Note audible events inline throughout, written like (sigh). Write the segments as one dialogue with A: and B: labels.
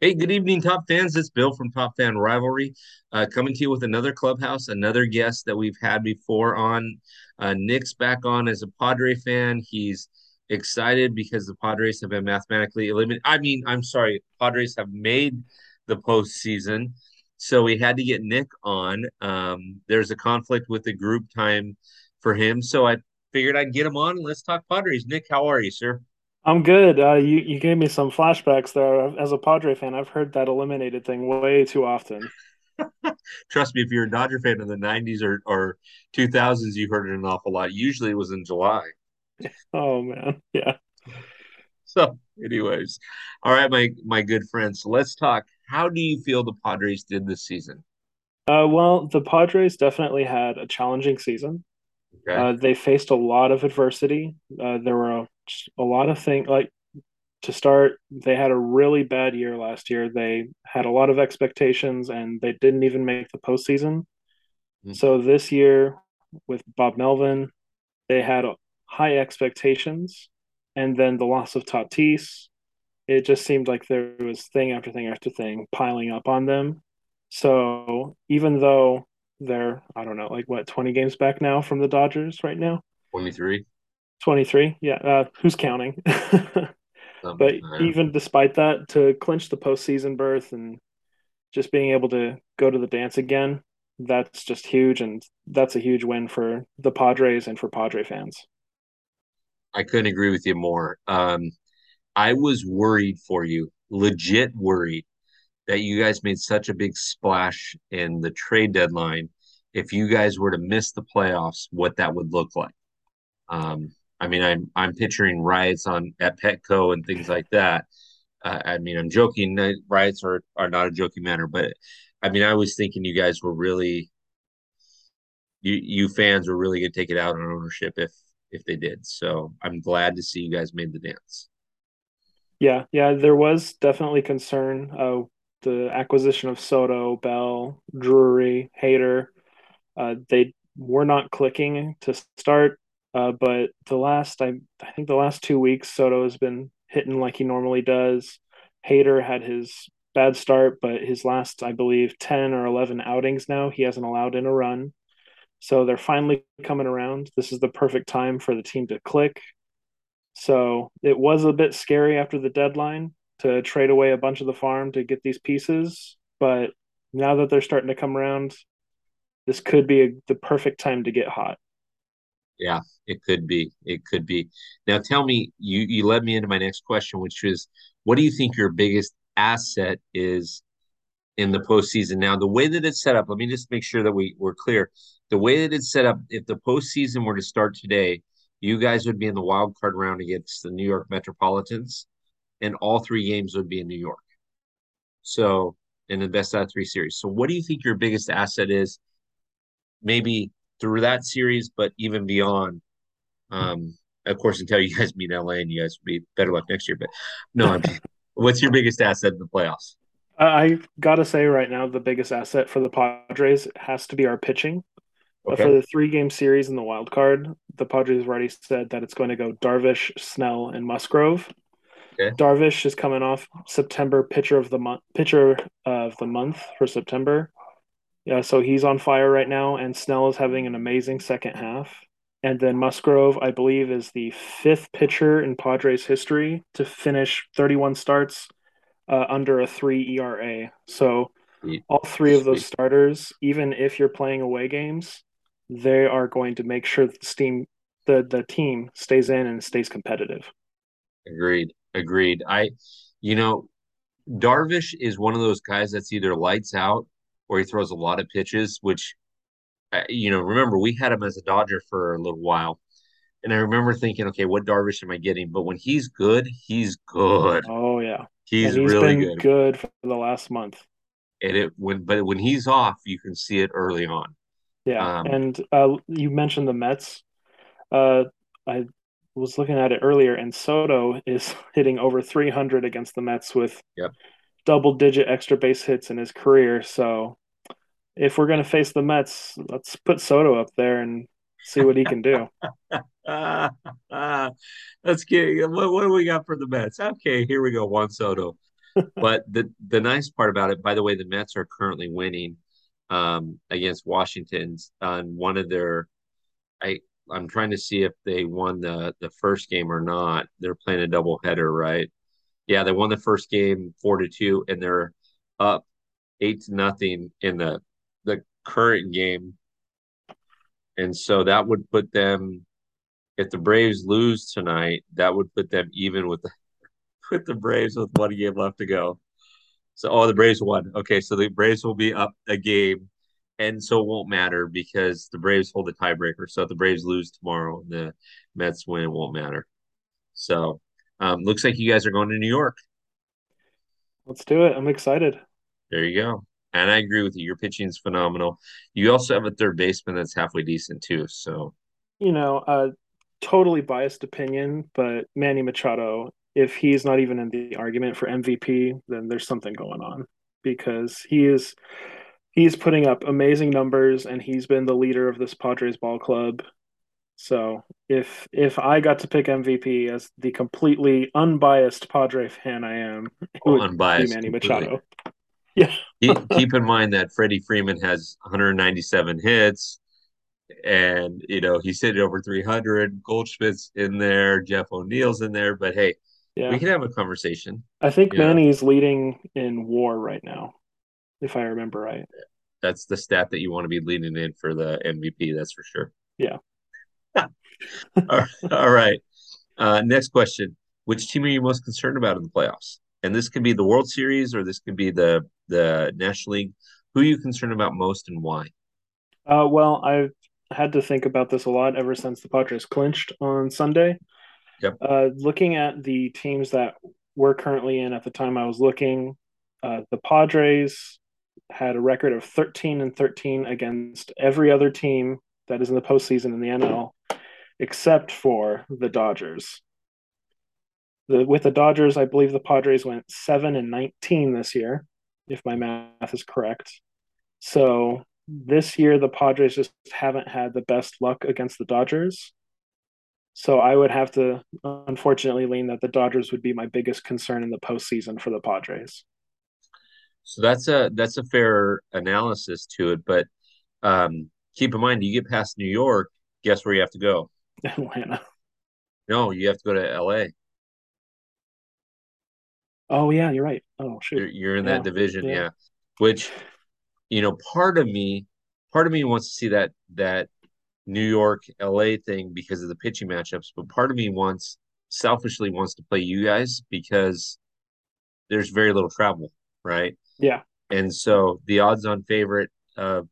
A: Hey, good evening, Top fans. It's Bill from Top Fan Rivalry, uh, coming to you with another clubhouse, another guest that we've had before on. Uh, Nick's back on as a Padre fan. He's excited because the Padres have been mathematically eliminated. I mean, I'm sorry, Padres have made the postseason. So we had to get Nick on. Um, there's a conflict with the group time for him. So I figured I'd get him on let's talk Padres. Nick, how are you, sir?
B: I'm good. Uh, you you gave me some flashbacks there. As a Padre fan, I've heard that eliminated thing way too often. (laughs)
A: Trust me, if you're a Dodger fan in the 90s or, or 2000s, you heard it an awful lot. Usually it was in July. (laughs)
B: Oh man, yeah.
A: So, anyways, all right, my my good friends, so let's talk. How do you feel the Padres did this season?
B: Uh, well, the Padres definitely had a challenging season.
A: Okay.
B: Uh, they faced a lot of adversity. Uh, there were a, a lot of things like to start. They had a really bad year last year. They had a lot of expectations, and they didn't even make the postseason.
A: Mm-hmm.
B: So this year, with Bob Melvin, they had high expectations, and then the loss of Tatis, it just seemed like there was thing after thing after thing piling up on them. So even though they're, I don't know, like what, 20 games back now from the Dodgers right now?
A: 23.
B: 23. Yeah. Uh, who's counting? (laughs) but even despite that, to clinch the postseason berth and just being able to go to the dance again, that's just huge. And that's a huge win for the Padres and for Padre fans.
A: I couldn't agree with you more. Um, I was worried for you, legit worried that you guys made such a big splash in the trade deadline. If you guys were to miss the playoffs, what that would look like. Um, I mean, I'm I'm picturing riots on at Petco and things like that. Uh, I mean, I'm joking. Riots are are not a joking matter, but I mean, I was thinking you guys were really, you you fans were really gonna take it out on ownership if if they did. So I'm glad to see you guys made the dance.
B: Yeah, yeah, there was definitely concern. Uh, the acquisition of Soto, Bell, Drury, Hader, uh, they were not clicking to start. Uh, but the last, I, I think the last two weeks, Soto has been hitting like he normally does. Hader had his bad start, but his last, I believe, 10 or 11 outings now, he hasn't allowed in a run. So they're finally coming around. This is the perfect time for the team to click. So it was a bit scary after the deadline to trade away a bunch of the farm to get these pieces. But now that they're starting to come around, this could be a, the perfect time to get hot.
A: Yeah, it could be. It could be. Now, tell me, you you led me into my next question, which is, what do you think your biggest asset is in the postseason? Now, the way that it's set up, let me just make sure that we we're clear. The way that it's set up, if the postseason were to start today, you guys would be in the wild card round against the New York Metropolitans, and all three games would be in New York. So, in the best out of three series. So, what do you think your biggest asset is? Maybe through that series, but even beyond. Um, of course, until you guys meet LA and you guys will be better luck next year. But no, (laughs) what's your biggest asset in the playoffs?
B: I gotta say right now, the biggest asset for the Padres has to be our pitching. Okay. For the three game series in the wild card, the Padres have already said that it's going to go Darvish, Snell, and Musgrove. Okay. Darvish is coming off September pitcher of the month pitcher of the month for September. Yeah, so he's on fire right now, and Snell is having an amazing second half. And then Musgrove, I believe, is the fifth pitcher in Padres history to finish 31 starts uh, under a three ERA. So all three of those starters, even if you're playing away games, they are going to make sure the steam the the team stays in and stays competitive.
A: Agreed. Agreed. I, you know, Darvish is one of those guys that's either lights out or he throws a lot of pitches, which, uh, you know, remember we had him as a Dodger for a little while. And I remember thinking, okay, what Darvish am I getting? But when he's good, he's good.
B: Oh yeah,
A: he's, he's really
B: good. Good for the last month.
A: And it when but when he's off, you can see it early on.
B: Yeah, um, and uh, you mentioned the Mets. Uh, I was looking at it earlier, and Soto is (laughs) hitting over 300 against the Mets with
A: yep
B: double digit extra base hits in his career. So if we're going to face the Mets, let's put Soto up there and see what he can do.
A: uh, (laughs) uh, let's get what, what do we got for the Mets? Okay, here we go. Juan Soto. (laughs) but the the nice part about it, by the way, the Mets are currently winning um, against Washington on one of their. I I'm trying to see if they won the the first game or not. They're playing a double header, right? Yeah, they won the first game four to two, and they're up eight to nothing in the the current game. And so that would put them if the Braves lose tonight, that would put them even with the (laughs) with the Braves with one game left to go. So oh the Braves won. Okay, so the Braves will be up a game and so it won't matter because the Braves hold the tiebreaker. So if the Braves lose tomorrow and the Mets win, it won't matter. So um, looks like you guys are going to New York.
B: Let's do it. I'm excited.
A: There you go. And I agree with you. Your pitching is phenomenal. You also have a third baseman that's halfway decent too. So,
B: you know, uh, totally biased opinion, but Manny Machado, if he's not even in the argument for MVP, then there's something going on because he is he's putting up amazing numbers and he's been the leader of this Padres ball club. So if if I got to pick MVP as the completely unbiased Padre fan I am, it
A: oh, would unbiased, be
B: Manny Machado. (laughs) Yeah.
A: keep, keep in mind that Freddie Freeman has 197 hits, and you know he's hitting over 300. Goldschmidt's in there, Jeff McNeil's in there, but hey, yeah. we can have a conversation.
B: I think Manny's know. leading in WAR right now if I remember right.
A: That's the stat that you want to be leaning in for the MVP. That's for sure.
B: Yeah. (laughs)
A: all right. Uh, next question: Which team are you most concerned about in the playoffs? And this can be the World Series, or this could be the the National League. Who are you concerned about most, and why?
B: Uh, well, I've had to think about this a lot ever since the Padres clinched on Sunday.
A: Yep.
B: Uh, looking at the teams that we're currently in at the time I was looking, uh, the Padres, had a record of 13 and 13 against every other team that is in the postseason in the NL, except for the Dodgers. The, with the Dodgers, I believe the Padres went 7 and 19 this year, if my math is correct. So this year, the Padres just haven't had the best luck against the Dodgers. So I would have to, unfortunately, lean that the Dodgers would be my biggest concern in the postseason for the Padres.
A: So that's a that's a fair analysis to it. But um, keep in mind, you get past New York, guess where you have to go?
B: Atlanta.
A: No, you have to go to L.A.
B: Oh yeah, you're right. Oh shoot,
A: you're, you're in yeah. that division, yeah. yeah. Which, you know, part of me, part of me wants to see that that New York L.A. thing because of the pitching matchups, but part of me wants selfishly wants to play you guys because there's very little travel, right?
B: Yeah.
A: And so the odds on favorite of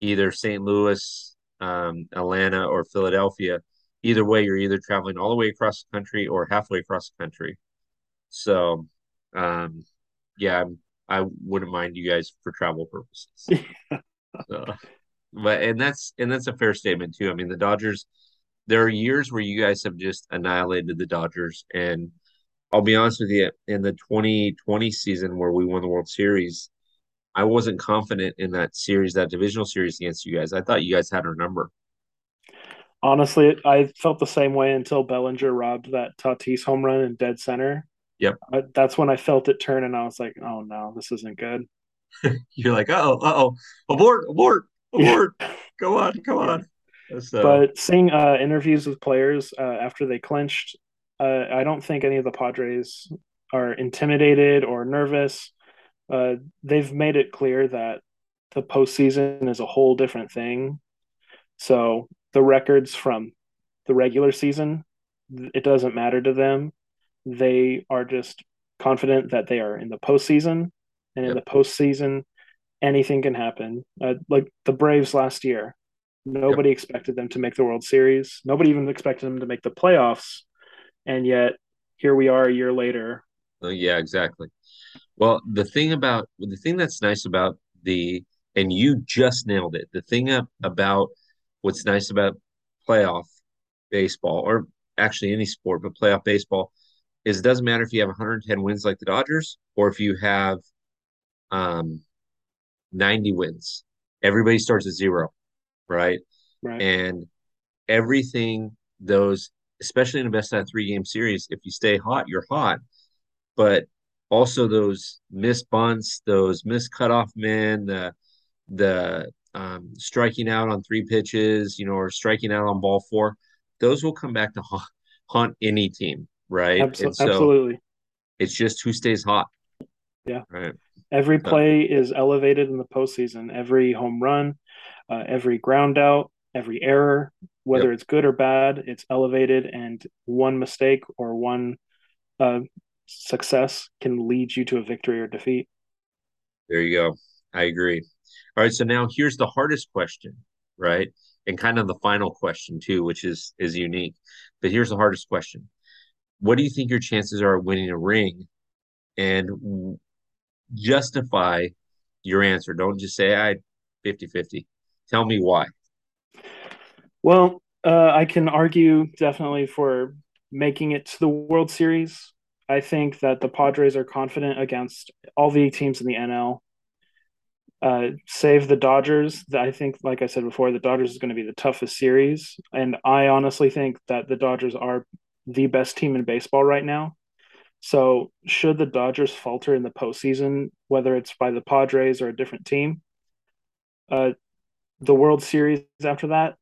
A: either St. Louis, um, Atlanta, or Philadelphia, either way, you're either traveling all the way across the country or halfway across the country. So, um, yeah, I wouldn't mind you guys for travel purposes. (laughs) so, but and that's and that's a fair statement too. I mean, the Dodgers. There are years where you guys have just annihilated the Dodgers, and I'll be honest with you, in the 2020 season where we won the World Series, I wasn't confident in that series, that divisional series against you guys. I thought you guys had our number.
B: Honestly, I felt the same way until Bellinger robbed that Tatis home run in dead center.
A: Yep.
B: I, that's when I felt it turn, and I was like, "Oh no, this isn't good." (laughs)
A: You're like, "Oh, oh, abort, abort, (laughs) abort! Yeah. Go on, go on."
B: So. But seeing uh, interviews with players uh, after they clinched, uh, I don't think any of the Padres are intimidated or nervous. Uh, they've made it clear that the postseason is a whole different thing. So the records from the regular season, it doesn't matter to them. They are just confident that they are in the postseason, and in the postseason, anything can happen. Uh, like the Braves last year, nobody yep. expected them to make the World Series. Nobody even expected them to make the playoffs and yet here we are a year later.
A: Oh, yeah, exactly. Well, the thing about the thing that's nice about the and you just nailed it. The thing about what's nice about playoff baseball or actually any sport, but playoff baseball is it doesn't matter if you have 110 wins like the Dodgers or if you have um 90 wins. Everybody starts at zero, right?
B: Right.
A: And everything those especially in a best of three game series, if you stay hot, you're hot. But also those missed bunts, those missed cutoff men, the the um, striking out on three pitches, you know, or striking out on ball four, those will come back to haunt, haunt any team, right?
B: Absol- so absolutely.
A: It's just who stays hot.
B: Yeah.
A: Right.
B: Every play is elevated in the postseason. Every home run, uh, every ground out, every error, whether yep. it's good or bad, it's elevated, and one mistake or one uh, success can lead you to a victory or defeat.
A: There you go. I agree. All right. So now here's the hardest question, right? And kind of the final question too, which is is unique. But here's the hardest question. What do you think your chances are of winning a ring? And justify your answer. Don't just say I 50-50. Tell me why.
B: Well, uh, I can argue definitely for making it to the World Series. I think that the Padres are confident against all the teams in the NL. Uh, save the Dodgers. I think, like I said before, the Dodgers is going to be the toughest series, and I honestly think that the Dodgers are the best team in baseball right now. So, should the Dodgers falter in the postseason, whether it's by the Padres or a different team, uh, the World Series after that,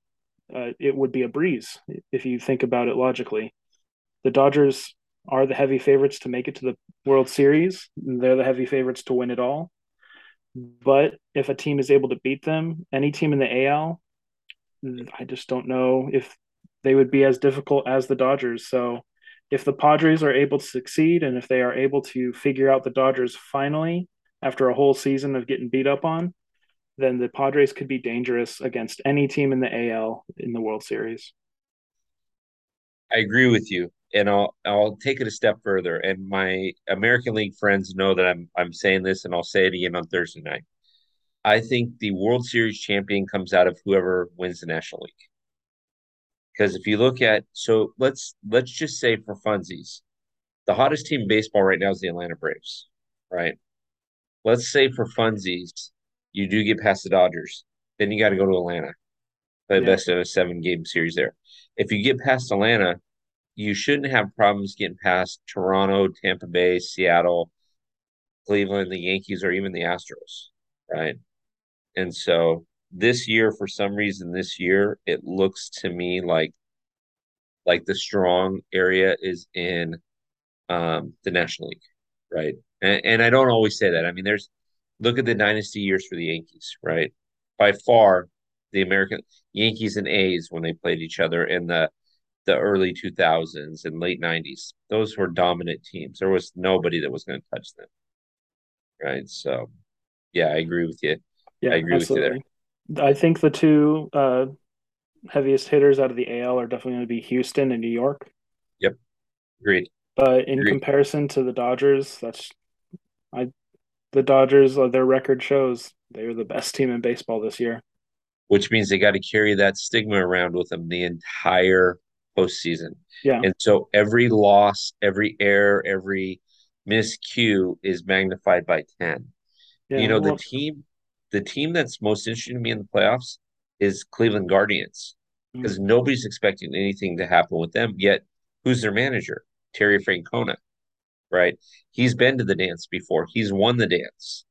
B: uh, it would be a breeze if you think about it logically. The Dodgers are the heavy favorites to make it to the World Series. They're the heavy favorites to win it all. But if a team is able to beat them, any team in the AL, I just don't know if they would be as difficult as the Dodgers. So if the Padres are able to succeed and if they are able to figure out the Dodgers finally after a whole season of getting beat up on, then the Padres could be dangerous against any team in the AL in the World Series.
A: I agree with you, and I'll I'll take it a step further. And my American League friends know that I'm I'm saying this, and I'll say it again on Thursday night. I think the World Series champion comes out of whoever wins the National League. Because if you look at so let's let's just say for funsies, the hottest team in baseball right now is the Atlanta Braves, right? Let's say for funsies, you do get past the Dodgers, then you got to go to Atlanta, play yeah. best of a seven game series there. If you get past Atlanta, you shouldn't have problems getting past Toronto, Tampa Bay, Seattle, Cleveland, the Yankees, or even the Astros, right? And so this year, for some reason, this year it looks to me like like the strong area is in um, the National League, right? And, and I don't always say that. I mean, there's look at the dynasty years for the Yankees, right? By far, the American Yankees and A's when they played each other in the the early 2000s and late 90s. Those were dominant teams. There was nobody that was going to touch them. Right? So, yeah, I agree with you.
B: Yeah,
A: I agree
B: absolutely. with you there. I think the two uh, heaviest hitters out of the AL are definitely going to be Houston and New York.
A: Yep. Agreed.
B: But in Agreed. comparison to the Dodgers, that's I the Dodgers, uh, their record shows they are the best team in baseball this year.
A: Which means they got to carry that stigma around with them the entire postseason.
B: Yeah.
A: And so every loss, every error, every miscue is magnified by 10. Yeah, you know, the team the team that's most interesting to me in the playoffs is Cleveland Guardians because mm-hmm. nobody's expecting anything to happen with them. Yet, who's their manager? Terry Francona right? He's been to the dance before. He's won the dance.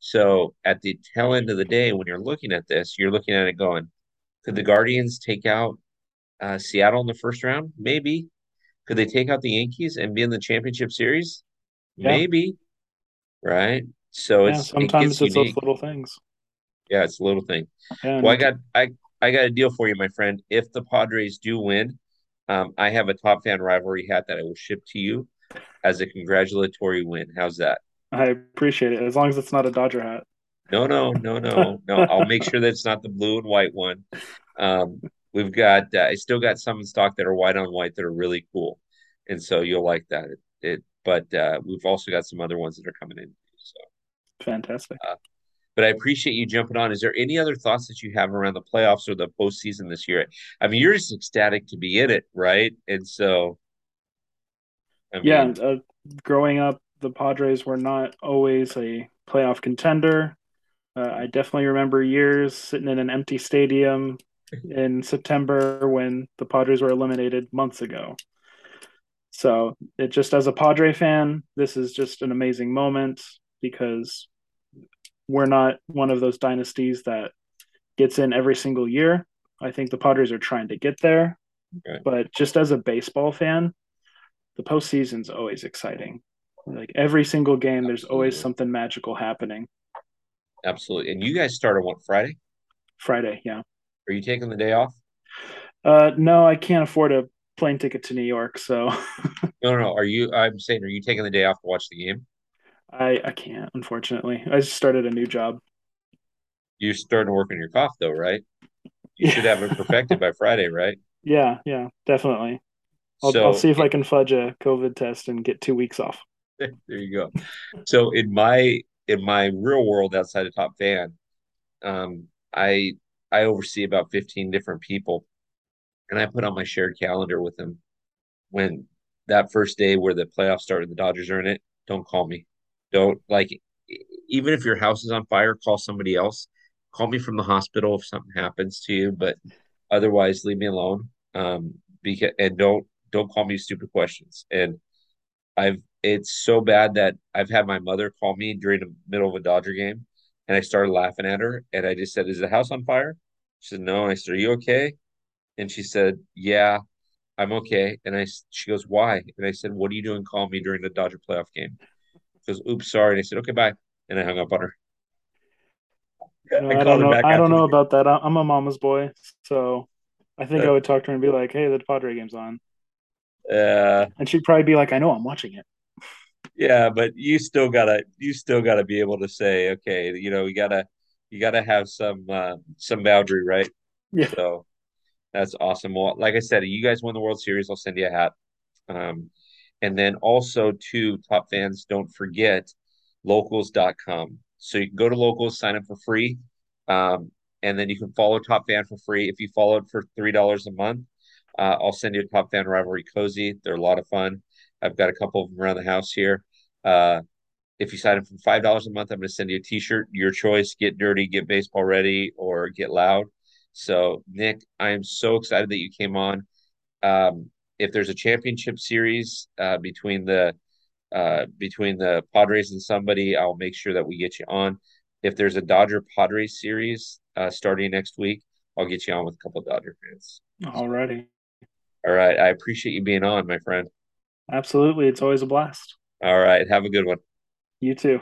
A: So at the tail end of the day, when you're looking at this, you're looking at it going, could the Guardians take out uh, Seattle in the first round? Maybe. Could they take out the Yankees and be in the championship series? Yeah. Maybe. Right. So yeah, it's
B: sometimes it it's those little things.
A: Yeah, it's a little thing. Yeah, well, I got I I got a deal for you, my friend. If the Padres do win, um, I have a top fan rivalry hat that I will ship to you as a congratulatory win. How's that?
B: I appreciate it as long as it's not a Dodger hat.
A: No, no, no, no, no. I'll make sure that it's not the blue and white one. Um, we've got uh, I still got some in stock that are white on white that are really cool, and so you'll like that. It, it but uh, we've also got some other ones that are coming in. So
B: fantastic. Uh,
A: but I appreciate you jumping on. Is there any other thoughts that you have around the playoffs or the postseason this year? I mean, you're just ecstatic to be in it, right? And so
B: I mean, yeah, uh, growing up, the Padres were not always a playoff contender. Uh, I definitely remember years sitting in an empty stadium in September when the Padres were eliminated months ago. So it just as a Padre fan, this is just an amazing moment because we're not one of those dynasties that gets in every single year. I think the Padres are trying to get there. Okay. But just as a baseball fan, the postseason's always exciting. Like every single game, Absolutely. there's always something magical happening.
A: Absolutely. And you guys start on what Friday?
B: Friday, yeah.
A: Are you taking the day off?
B: Uh, no, I can't afford a plane ticket to New York. So. (laughs)
A: no, no. Are you? I'm saying, are you taking the day off to watch the game?
B: I I can't, unfortunately. I just started a new job.
A: You're starting to work on your cough, though, right? You yeah. should have it perfected by Friday, right? (laughs)
B: Yeah, yeah, definitely. I'll, so, I'll see if I can fudge a COVID test and get two weeks off. (laughs)
A: There you go. So in my in my real world outside of Top Fan, um, I I oversee about 15 different people and I put on my shared calendar with them when that first day where the playoffs start and the Dodgers are in it, don't call me. Don't like even if your house is on fire, call somebody else. Call me from the hospital if something happens to you, but otherwise leave me alone. Um because and don't don't call me stupid questions. And I've it's so bad that I've had my mother call me during the middle of a Dodger game and I started laughing at her and I just said, Is the house on fire? She said, No. And I said, Are you okay? And she said, Yeah, I'm okay. And I she goes, Why? And I said, What are you doing calling me during the Dodger playoff game? She goes, Oops, sorry. And I said, Okay, bye. And I hung up on her.
B: No, I, I don't know. I don't know about that. I'm a mama's boy, so I think uh, I would talk to her and be like, "Hey, the Padre game's on."
A: Yeah.
B: Uh, and she'd probably be like, "I know, I'm watching it."
A: Yeah, but you still gotta, you still gotta be able to say, okay, you know, you gotta, you gotta have some, uh, some boundary, right?
B: Yeah.
A: So that's awesome. Well, like I said, you guys won the World Series. I'll send you a hat. Um, and then also, to top fans, don't forget locals.com. So you can go to locals, sign up for free. Um, and then you can follow Top Fan for free. If you follow it for $3 a month, uh, I'll send you a Top Fan Rivalry Cozy. They're a lot of fun. I've got a couple of them around the house here. Uh, if you sign up for $5 a month, I'm going to send you a t shirt. Your choice get dirty, get baseball ready, or get loud. So, Nick, I am so excited that you came on. Um, if there's a championship series uh, between the uh, between the Padres and somebody, I'll make sure that we get you on. If there's a Dodger Padres series uh, starting next week, I'll get you on with a couple of Dodger fans.
B: Alrighty.
A: All right. I appreciate you being on, my friend.
B: Absolutely. It's always a blast.
A: All right. Have a good one.
B: You too.